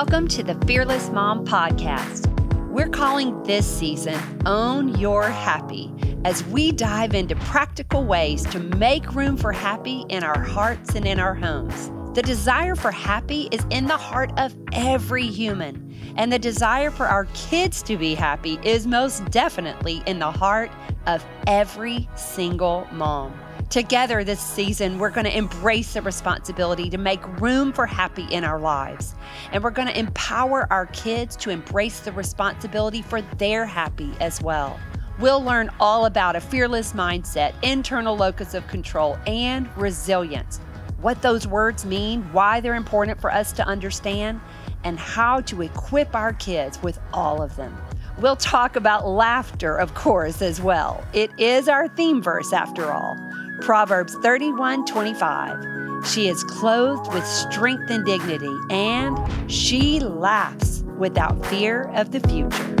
Welcome to the Fearless Mom Podcast. We're calling this season Own Your Happy as we dive into practical ways to make room for happy in our hearts and in our homes. The desire for happy is in the heart of every human, and the desire for our kids to be happy is most definitely in the heart of every single mom. Together this season, we're going to embrace the responsibility to make room for happy in our lives. And we're going to empower our kids to embrace the responsibility for their happy as well. We'll learn all about a fearless mindset, internal locus of control, and resilience. What those words mean, why they're important for us to understand, and how to equip our kids with all of them. We'll talk about laughter, of course, as well. It is our theme verse, after all. Proverbs 31 25. She is clothed with strength and dignity, and she laughs without fear of the future.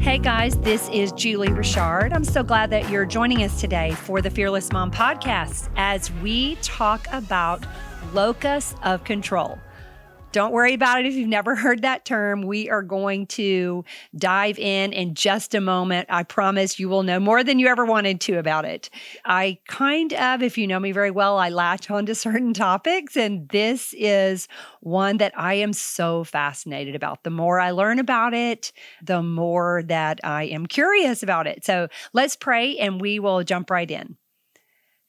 Hey guys, this is Julie Richard. I'm so glad that you're joining us today for the Fearless Mom podcast as we talk about locus of control. Don't worry about it if you've never heard that term. We are going to dive in in just a moment. I promise you will know more than you ever wanted to about it. I kind of, if you know me very well, I latch onto certain topics, and this is one that I am so fascinated about. The more I learn about it, the more that I am curious about it. So let's pray and we will jump right in.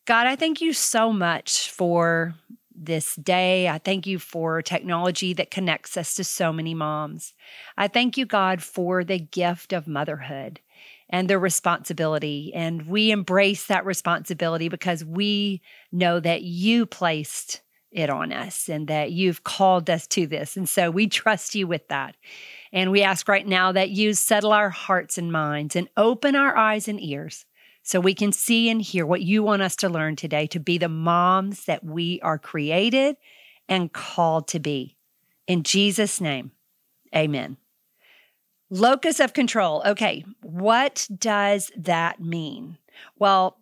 God, I thank you so much for this day. I thank you for technology that connects us to so many moms. I thank you, God, for the gift of motherhood and the responsibility. And we embrace that responsibility because we know that you placed it on us and that you've called us to this. And so we trust you with that. And we ask right now that you settle our hearts and minds and open our eyes and ears so we can see and hear what you want us to learn today to be the moms that we are created and called to be. In Jesus' name, amen. Locus of control. Okay, what does that mean? Well,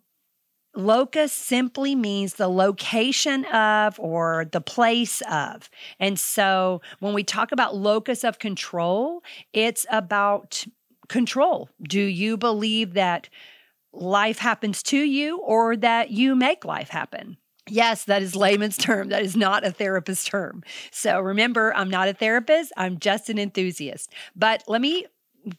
locus simply means the location of or the place of. And so when we talk about locus of control, it's about control. Do you believe that life happens to you or that you make life happen. Yes, that is layman's term. That is not a therapist term. So remember, I'm not a therapist, I'm just an enthusiast. But let me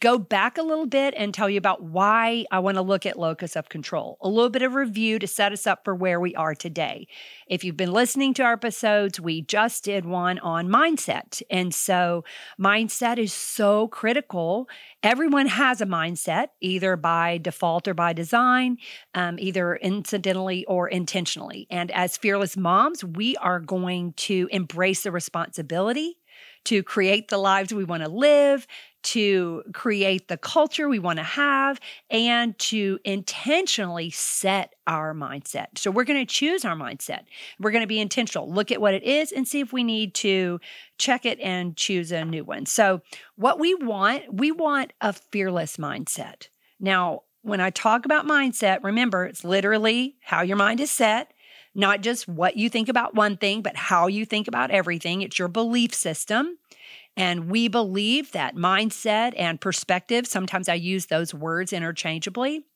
go back a little bit and tell you about why I want to look at locus of control. A little bit of review to set us up for where we are today. If you've been listening to our episodes, we just did one on mindset. And so, mindset is so critical. Everyone has a mindset, either by default or by design, um, either incidentally or intentionally. And as fearless moms, we are going to embrace the responsibility to create the lives we want to live, to create the culture we want to have, and to intentionally set our mindset. So we're going to choose our mindset. We're going to be intentional, look at what it is, and see if we need to check it and choose a new one. So, what we want, we want a fearless mindset. Now, when I talk about mindset, remember it's literally how your mind is set not just what you think about one thing, but how you think about everything. It's your belief system. And we believe that mindset and perspective, sometimes I use those words interchangeably,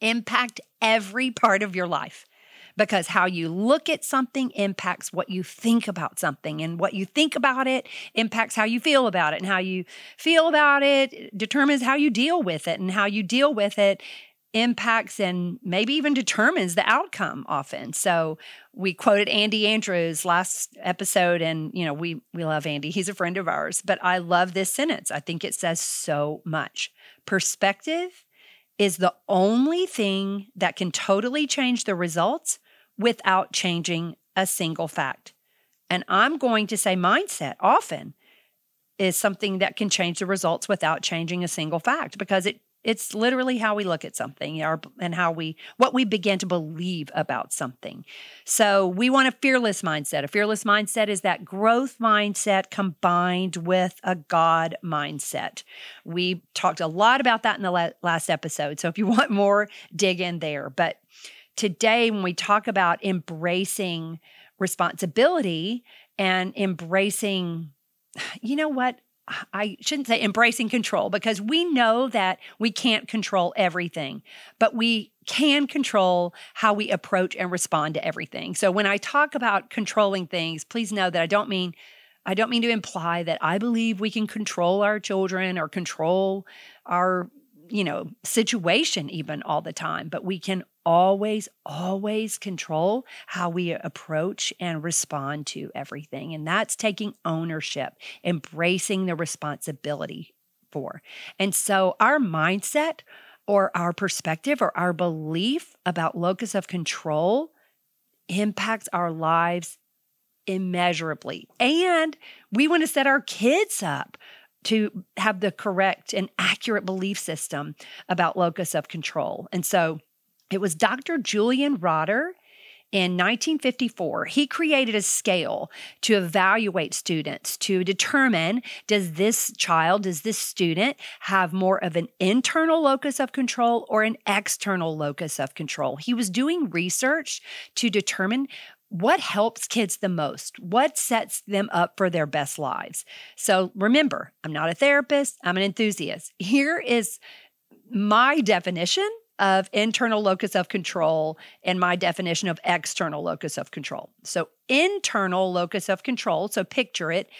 impact every part of your life. Because how you look at something impacts what you think about something and what you think about it impacts how you feel about it. And how you feel about it determines how you deal with it and how you deal with it impacts and maybe even determines the outcome often. So we quoted Andy Andrews last episode and you know we we love Andy. He's a friend of ours, but I love this sentence. I think it says so much. Perspective is the only thing that can totally change the results without changing a single fact. And I'm going to say mindset often is something that can change the results without changing a single fact because it it's literally how we look at something and how we what we begin to believe about something. So we want a fearless mindset. A fearless mindset is that growth mindset combined with a God mindset. We talked a lot about that in the last episode. So if you want more, dig in there. But today, when we talk about embracing responsibility and embracing, you know what? I shouldn't say embracing control because we know that we can't control everything, but we can control how we approach and respond to everything. So when I talk about controlling things, please know that I don't mean I don't mean to imply that I believe we can control our children or control our you know, situation even all the time, but we can always, always control how we approach and respond to everything. And that's taking ownership, embracing the responsibility for. And so our mindset or our perspective or our belief about locus of control impacts our lives immeasurably. And we want to set our kids up to have the correct and accurate belief system about locus of control. And so it was Dr. Julian Rotter in 1954, he created a scale to evaluate students to determine does this child, does this student have more of an internal locus of control or an external locus of control? He was doing research to determine what helps kids the most? What sets them up for their best lives? So remember, I'm not a therapist, I'm an enthusiast. Here is my definition of internal locus of control and my definition of external locus of control. So, internal locus of control, so picture it,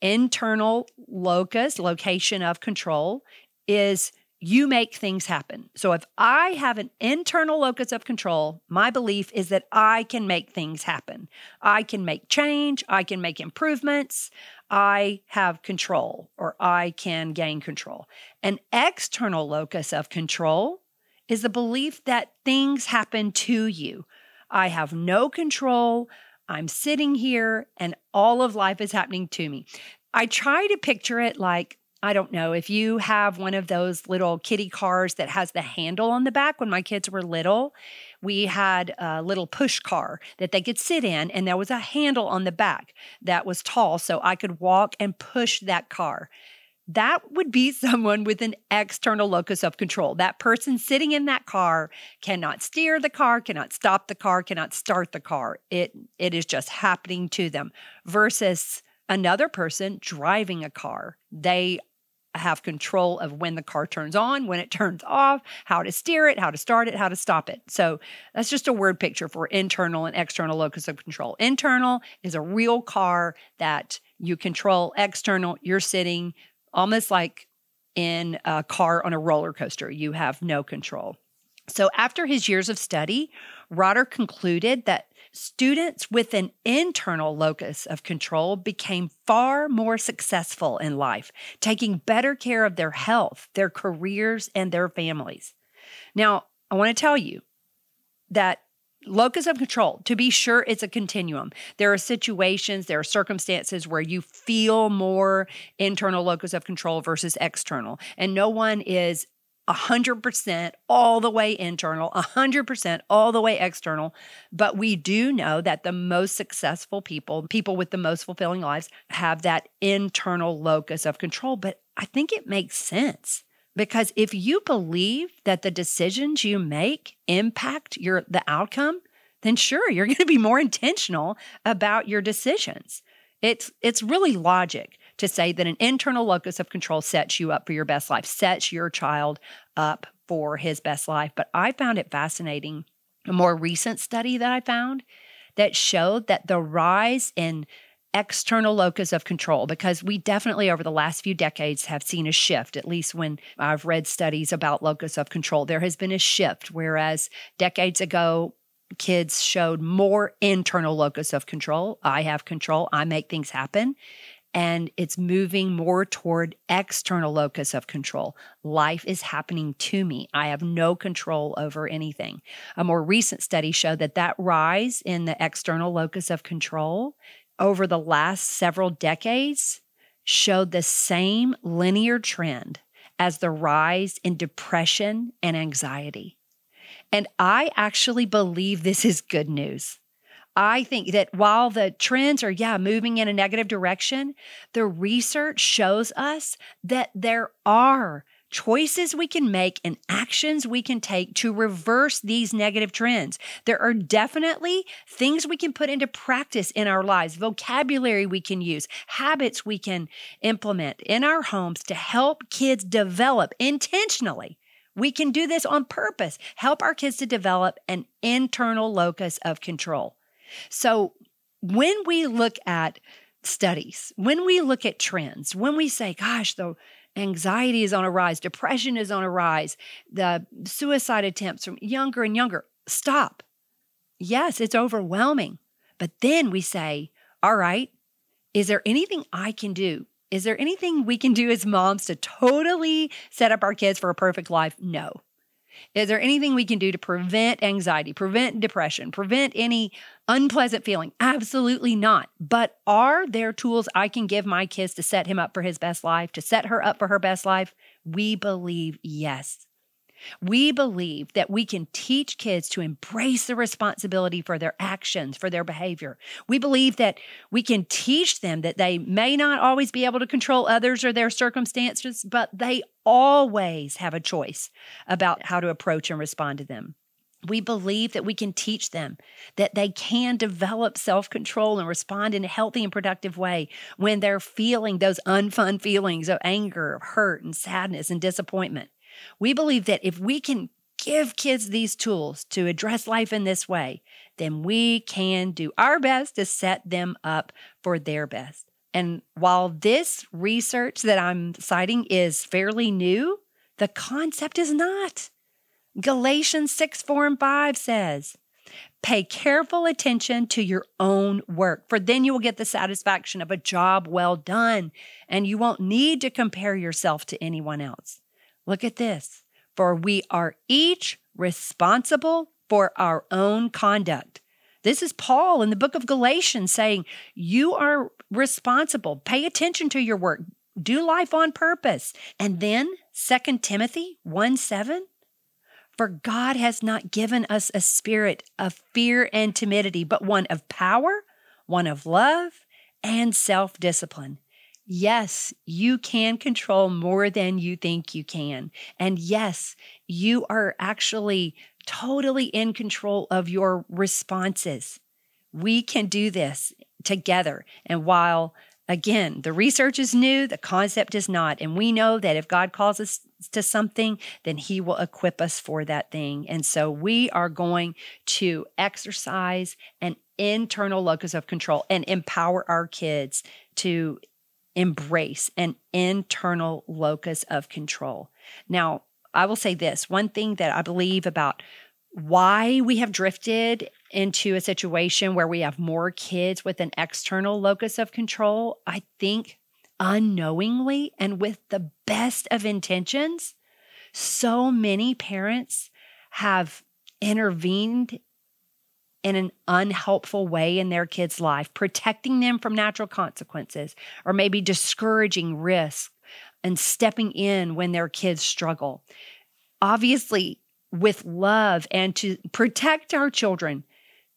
internal locus, location of control, is you make things happen. So if I have an internal locus of control, my belief is that I can make things happen. I can make change, I can make improvements, I have control or I can gain control. An external locus of control is the belief that things happen to you. I have no control. I'm sitting here and all of life is happening to me. I try to picture it like I don't know if you have one of those little kitty cars that has the handle on the back. When my kids were little, we had a little push car that they could sit in, and there was a handle on the back that was tall, so I could walk and push that car. That would be someone with an external locus of control. That person sitting in that car cannot steer the car, cannot stop the car, cannot start the car. It it is just happening to them versus another person driving a car. They have control of when the car turns on, when it turns off, how to steer it, how to start it, how to stop it. So that's just a word picture for internal and external locus of control. Internal is a real car that you control, external, you're sitting almost like in a car on a roller coaster. You have no control. So after his years of study, Rotter concluded that students with an internal locus of control became far more successful in life, taking better care of their health, their careers, and their families. Now, I want to tell you that locus of control, to be sure, it's a continuum. There are situations, there are circumstances where you feel more internal locus of control versus external, and no one is 100% all the way internal, 100% all the way external. But we do know that the most successful people, people with the most fulfilling lives, have that internal locus of control. But I think it makes sense because if you believe that the decisions you make impact your the outcome, then sure, you're going to be more intentional about your decisions. It's it's really logic to say that an internal locus of control sets you up for your best life, sets your child up for his best life. But I found it fascinating. A more recent study that I found that showed that the rise in external locus of control because we definitely over the last few decades have seen a shift at least when I've read studies about locus of control there has been a shift whereas decades ago kids showed more internal locus of control I have control I make things happen and it's moving more toward external locus of control. Life is happening to me. I have no control over anything. A more recent study showed that that rise in the external locus of control over the last several decades showed the same linear trend as the rise in depression and anxiety. And I actually believe this is good news. I think that while the trends are, yeah, moving in a negative direction, the research shows us that there are choices we can make and actions we can take to reverse these negative trends. There are definitely things we can put into practice in our lives, vocabulary we can use, habits we can implement in our homes to help kids develop intentionally. We can do this on purpose, help our kids to develop an internal locus of control. So, when we look at studies, when we look at trends, when we say, gosh, the anxiety is on a rise, depression is on a rise, the suicide attempts from younger and younger. Stop. Yes, it's overwhelming. But then we say, all right, is there anything I can do? Is there anything we can do as moms to totally set up our kids for a perfect life? No. Is there anything we can do to prevent anxiety, prevent depression, prevent any unpleasant feeling? Absolutely not. But are there tools I can give my kids to set him up for his best life, to set her up for her best life? We believe yes. We believe that we can teach kids to embrace the responsibility for their actions, for their behavior. We believe that we can teach them that they may not always be able to control others or their circumstances, but they always have a choice about how to approach and respond to them. We believe that we can teach them that they can develop self control and respond in a healthy and productive way when they're feeling those unfun feelings of anger, of hurt, and sadness and disappointment. We believe that if we can give kids these tools to address life in this way, then we can do our best to set them up for their best. And while this research that I'm citing is fairly new, the concept is not. Galatians 6 4 and 5 says, Pay careful attention to your own work, for then you will get the satisfaction of a job well done, and you won't need to compare yourself to anyone else. Look at this. For we are each responsible for our own conduct. This is Paul in the book of Galatians saying, You are responsible. Pay attention to your work. Do life on purpose. And then 2 Timothy 1 7. For God has not given us a spirit of fear and timidity, but one of power, one of love, and self discipline. Yes, you can control more than you think you can. And yes, you are actually totally in control of your responses. We can do this together. And while Again, the research is new, the concept is not. And we know that if God calls us to something, then He will equip us for that thing. And so we are going to exercise an internal locus of control and empower our kids to embrace an internal locus of control. Now, I will say this one thing that I believe about why we have drifted into a situation where we have more kids with an external locus of control, I think unknowingly and with the best of intentions, so many parents have intervened in an unhelpful way in their kids' life, protecting them from natural consequences, or maybe discouraging risk and stepping in when their kids struggle. Obviously, with love and to protect our children,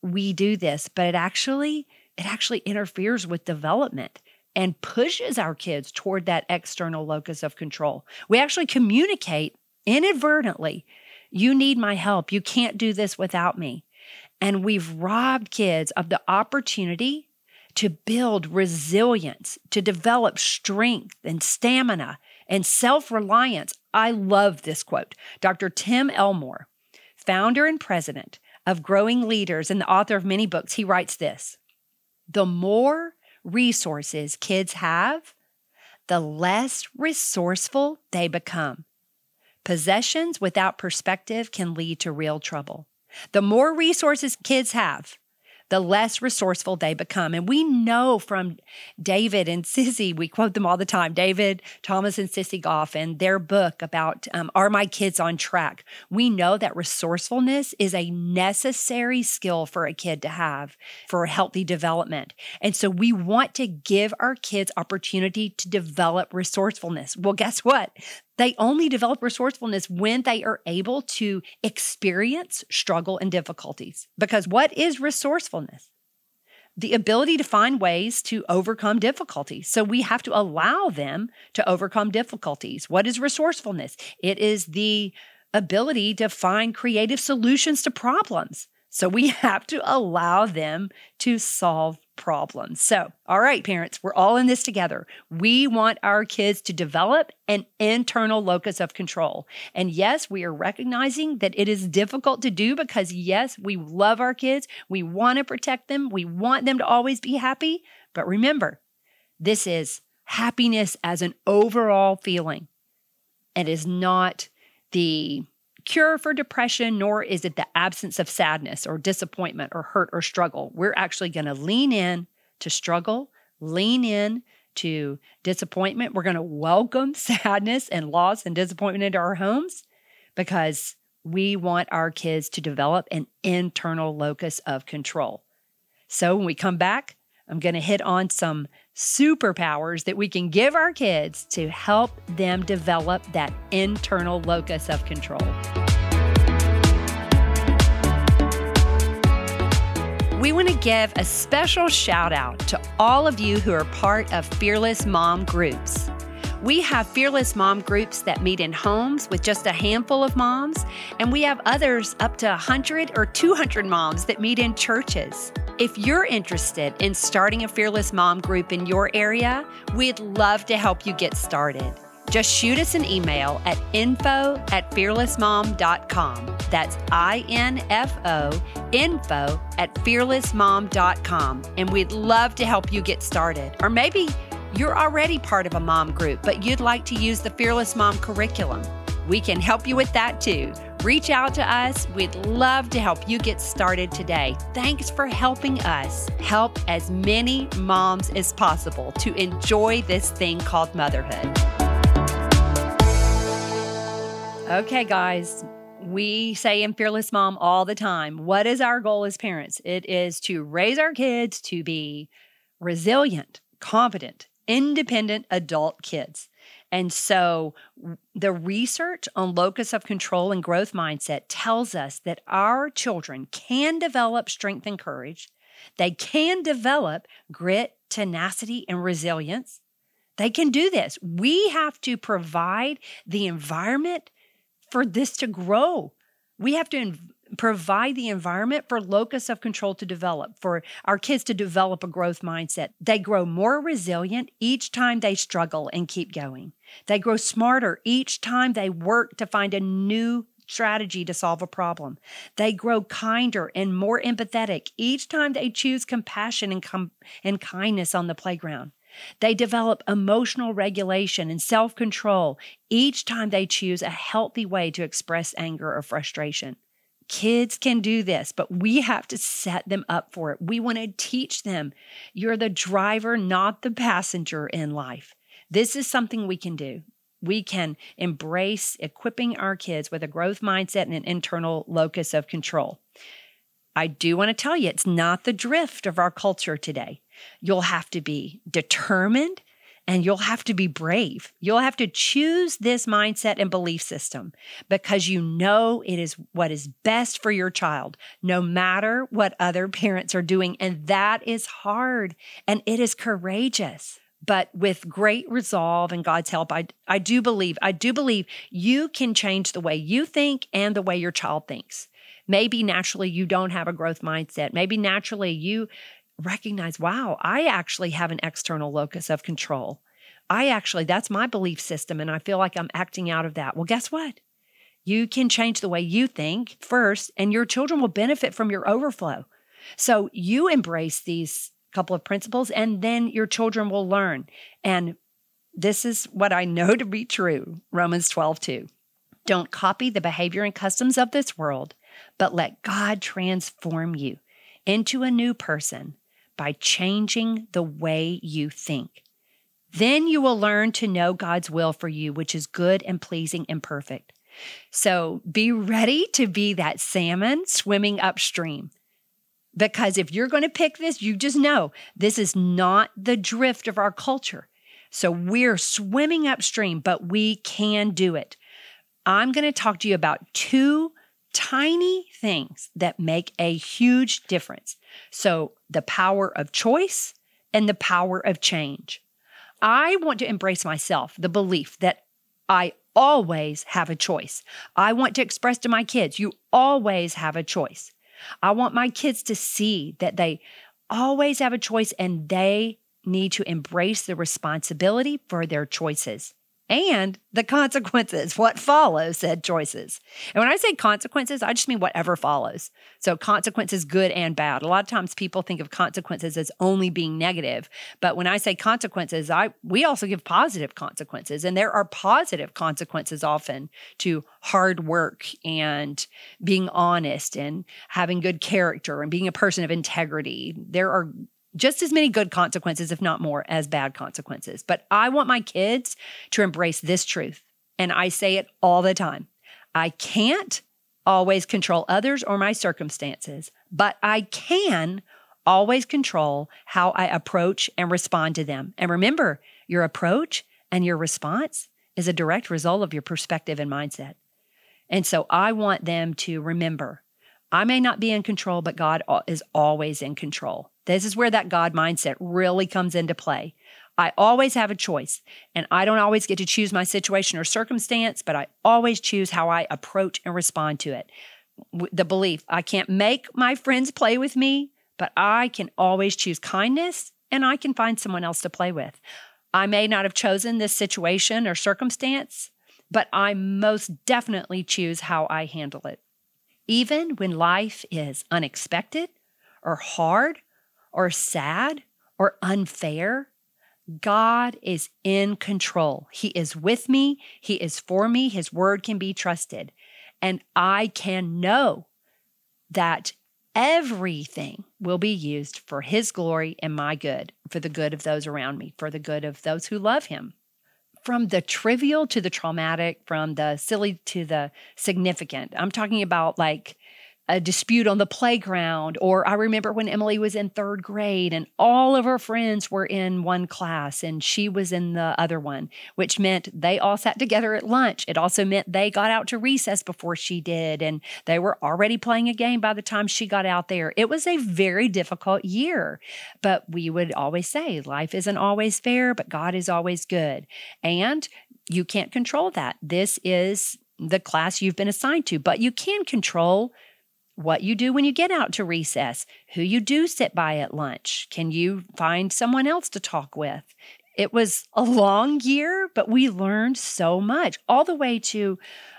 we do this, but it actually it actually interferes with development and pushes our kids toward that external locus of control. We actually communicate inadvertently, you need my help. You can't do this without me. And we've robbed kids of the opportunity to build resilience, to develop strength and stamina and self reliance. I love this quote. Dr. Tim Elmore, founder and president of Growing Leaders and the author of many books, he writes this The more resources kids have, the less resourceful they become. Possessions without perspective can lead to real trouble. The more resources kids have, the less resourceful they become. And we know from David and Sissy, we quote them all the time David, Thomas, and Sissy Goff, and their book about um, Are My Kids on Track? We know that resourcefulness is a necessary skill for a kid to have for healthy development. And so we want to give our kids opportunity to develop resourcefulness. Well, guess what? They only develop resourcefulness when they are able to experience struggle and difficulties. Because what is resourcefulness? the ability to find ways to overcome difficulties. So we have to allow them to overcome difficulties. What is resourcefulness? It is the ability to find creative solutions to problems. So we have to allow them to solve problems. So, all right, parents, we're all in this together. We want our kids to develop an internal locus of control. And yes, we are recognizing that it is difficult to do because, yes, we love our kids. We want to protect them. We want them to always be happy. But remember, this is happiness as an overall feeling. and is not the cure for depression, nor is it the absence of sadness or disappointment or hurt or struggle. We're actually going to lean in to struggle, lean in to disappointment. We're going to welcome sadness and loss and disappointment into our homes because we want our kids to develop an internal locus of control. So when we come back, I'm going to hit on some superpowers that we can give our kids to help them develop that internal locus of control. We want to give a special shout out to all of you who are part of Fearless Mom groups. We have Fearless Mom groups that meet in homes with just a handful of moms, and we have others up to 100 or 200 moms that meet in churches. If you're interested in starting a Fearless Mom group in your area, we'd love to help you get started. Just shoot us an email at info at fearlessmom.com. That's I N F O, info at fearlessmom.com. And we'd love to help you get started. Or maybe you're already part of a mom group, but you'd like to use the Fearless Mom curriculum. We can help you with that too. Reach out to us. We'd love to help you get started today. Thanks for helping us help as many moms as possible to enjoy this thing called motherhood. Okay, guys, we say in Fearless Mom all the time what is our goal as parents? It is to raise our kids to be resilient, competent, independent adult kids. And so the research on locus of control and growth mindset tells us that our children can develop strength and courage. They can develop grit, tenacity, and resilience. They can do this. We have to provide the environment for this to grow. We have to provide the environment for locus of control to develop, for our kids to develop a growth mindset. They grow more resilient each time they struggle and keep going. They grow smarter each time they work to find a new strategy to solve a problem. They grow kinder and more empathetic each time they choose compassion and, com- and kindness on the playground. They develop emotional regulation and self control each time they choose a healthy way to express anger or frustration. Kids can do this, but we have to set them up for it. We want to teach them you're the driver, not the passenger in life. This is something we can do. We can embrace equipping our kids with a growth mindset and an internal locus of control. I do want to tell you, it's not the drift of our culture today. You'll have to be determined and you'll have to be brave. You'll have to choose this mindset and belief system because you know it is what is best for your child, no matter what other parents are doing. And that is hard and it is courageous. But with great resolve and God's help, I, I do believe, I do believe you can change the way you think and the way your child thinks. Maybe naturally you don't have a growth mindset. Maybe naturally you recognize, wow, I actually have an external locus of control. I actually, that's my belief system, and I feel like I'm acting out of that. Well, guess what? You can change the way you think first, and your children will benefit from your overflow. So you embrace these couple of principles, and then your children will learn. And this is what I know to be true Romans 12, 2. Don't copy the behavior and customs of this world, but let God transform you into a new person by changing the way you think. Then you will learn to know God's will for you, which is good and pleasing and perfect. So be ready to be that salmon swimming upstream. Because if you're going to pick this, you just know this is not the drift of our culture. So we're swimming upstream, but we can do it. I'm going to talk to you about two tiny things that make a huge difference. So, the power of choice and the power of change. I want to embrace myself, the belief that I always have a choice. I want to express to my kids, you always have a choice. I want my kids to see that they always have a choice and they need to embrace the responsibility for their choices and the consequences, what follows said choices. And when I say consequences, I just mean whatever follows. So, consequences, good and bad. A lot of times people think of consequences as only being negative. But when I say consequences, I we also give positive consequences. And there are positive consequences often to hard work and being honest and having good character and being a person of integrity. There are just as many good consequences, if not more, as bad consequences. But I want my kids to embrace this truth. And I say it all the time I can't always control others or my circumstances, but I can always control how I approach and respond to them. And remember, your approach and your response is a direct result of your perspective and mindset. And so I want them to remember I may not be in control, but God is always in control. This is where that God mindset really comes into play. I always have a choice, and I don't always get to choose my situation or circumstance, but I always choose how I approach and respond to it. The belief I can't make my friends play with me, but I can always choose kindness and I can find someone else to play with. I may not have chosen this situation or circumstance, but I most definitely choose how I handle it. Even when life is unexpected or hard or sad or unfair, God is in control. He is with me. He is for me. His word can be trusted. And I can know that everything will be used for His glory and my good, for the good of those around me, for the good of those who love Him from the trivial to the traumatic, from the silly to the significant. I'm talking about like a dispute on the playground. Or I remember when Emily was in third grade and all of her friends were in one class and she was in the other one, which meant they all sat together at lunch. It also meant they got out to recess before she did and they were already playing a game by the time she got out there. It was a very difficult year, but we would always say life isn't always fair, but God is always good. And you can't control that. This is the class you've been assigned to, but you can control what you do when you get out to recess, who you do sit by at lunch. Can you find someone else to talk with? It was a long year, but we learned so much, all the way to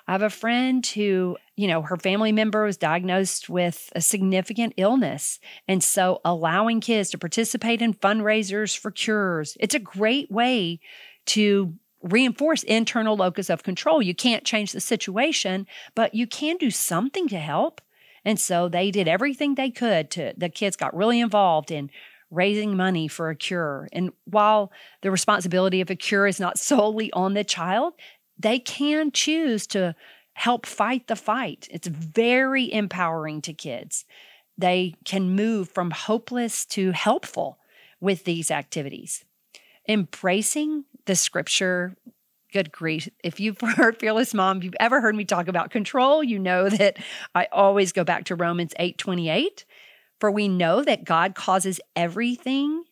I have a friend who, you know, her family member was diagnosed with a significant illness. And so allowing kids to participate in fundraisers for cures, it's a great way to reinforce internal locus of control. You can't change the situation, but you can do something to help. And so they did everything they could to, the kids got really involved in raising money for a cure. And while the responsibility of a cure is not solely on the child, they can choose to help fight the fight. It's very empowering to kids. They can move from hopeless to helpful with these activities. Embracing the scripture good grief. If you've heard Fearless Mom, if you've ever heard me talk about control, you know that I always go back to Romans 8 28. For we know that God causes everything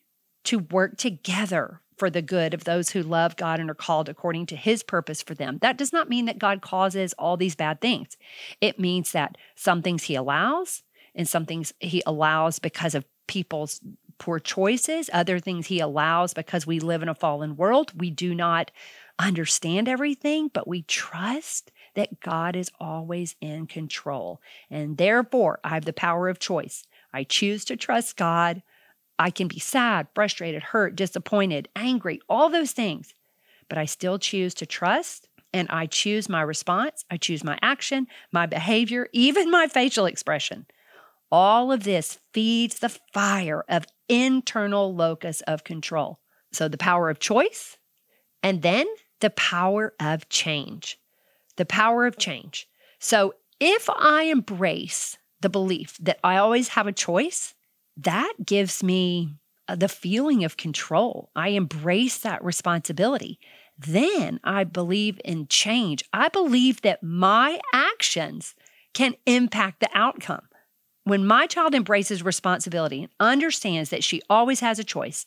to work together for the good of those who love God and are called according to his purpose for them. That does not mean that God causes all these bad things. It means that some things he allows and some things he allows because of people's poor choices, other things he allows because we live in a fallen world. We do not understand everything, but we trust that God is always in control. And therefore, I have the power of choice. I choose to trust God. I can be sad, frustrated, hurt, disappointed, angry, all those things, but I still choose to trust and I choose my response. I choose my action, my behavior, even my facial expression. All of this feeds the fire of internal locus of control. So, the power of choice, and then the power of change. The power of change. So if I embrace the belief that I always have a choice, that gives me uh, the feeling of control. I embrace that responsibility. Then I believe in change. I believe that my actions can impact the outcome. When my child embraces responsibility and understands that she always has a choice,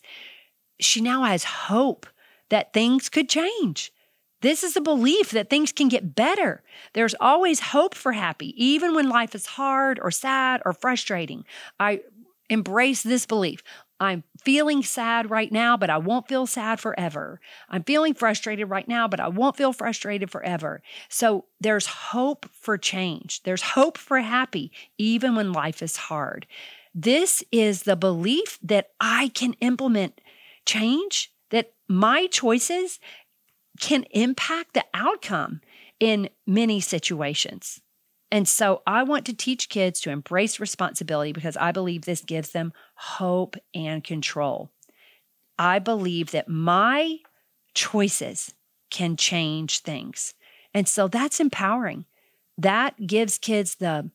she now has hope that things could change. This is a belief that things can get better. There's always hope for happy, even when life is hard or sad or frustrating. I embrace this belief. I'm feeling sad right now, but I won't feel sad forever. I'm feeling frustrated right now, but I won't feel frustrated forever. So there's hope for change. There's hope for happy, even when life is hard. This is the belief that I can implement change, my choices can impact the outcome in many situations. And so I want to teach kids to embrace responsibility because I believe this gives them hope and control. I believe that my choices can change things. And so that's empowering. That gives kids the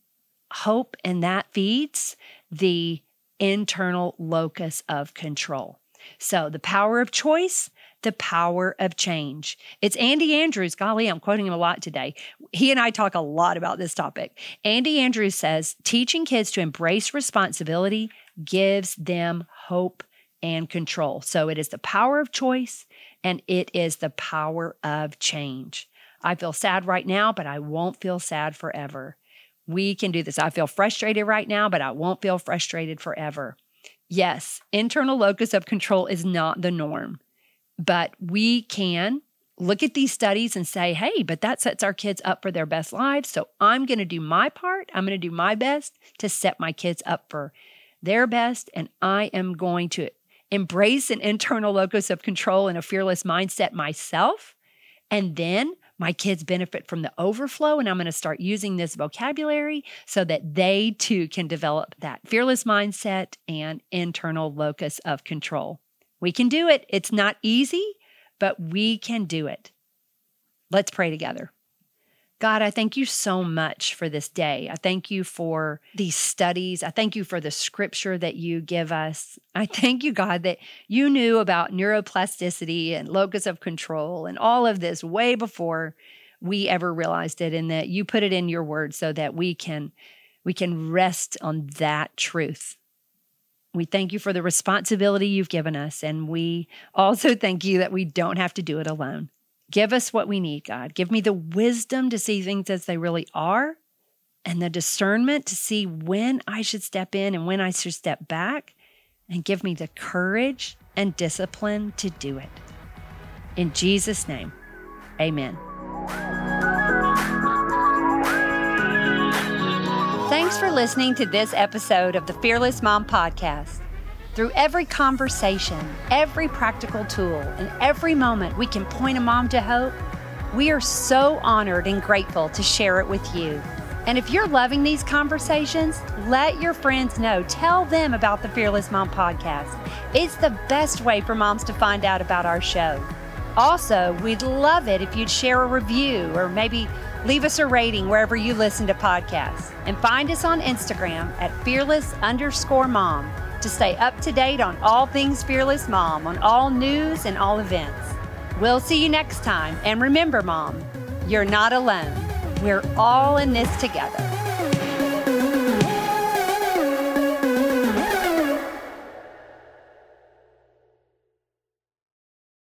hope and that feeds the internal locus of control. So the power of choice the power of change. It's Andy Andrews. Golly, I'm quoting him a lot today. He and I talk a lot about this topic. Andy Andrews says teaching kids to embrace responsibility gives them hope and control. So it is the power of choice and it is the power of change. I feel sad right now, but I won't feel sad forever. We can do this. I feel frustrated right now, but I won't feel frustrated forever. Yes, internal locus of control is not the norm. But we can look at these studies and say, hey, but that sets our kids up for their best lives. So I'm going to do my part. I'm going to do my best to set my kids up for their best. And I am going to embrace an internal locus of control and a fearless mindset myself. And then my kids benefit from the overflow. And I'm going to start using this vocabulary so that they too can develop that fearless mindset and internal locus of control. We can do it. It's not easy, but we can do it. Let's pray together. God, I thank you so much for this day. I thank you for these studies. I thank you for the scripture that you give us. I thank you, God, that you knew about neuroplasticity and locus of control and all of this way before we ever realized it and that you put it in your word so that we can we can rest on that truth. We thank you for the responsibility you've given us. And we also thank you that we don't have to do it alone. Give us what we need, God. Give me the wisdom to see things as they really are and the discernment to see when I should step in and when I should step back. And give me the courage and discipline to do it. In Jesus' name, amen. Thanks for listening to this episode of the Fearless Mom Podcast. Through every conversation, every practical tool, and every moment we can point a mom to hope, we are so honored and grateful to share it with you. And if you're loving these conversations, let your friends know. Tell them about the Fearless Mom Podcast. It's the best way for moms to find out about our show. Also, we'd love it if you'd share a review or maybe leave us a rating wherever you listen to podcasts. And find us on Instagram at fearless underscore mom to stay up to date on all things Fearless Mom, on all news and all events. We'll see you next time. And remember, Mom, you're not alone. We're all in this together.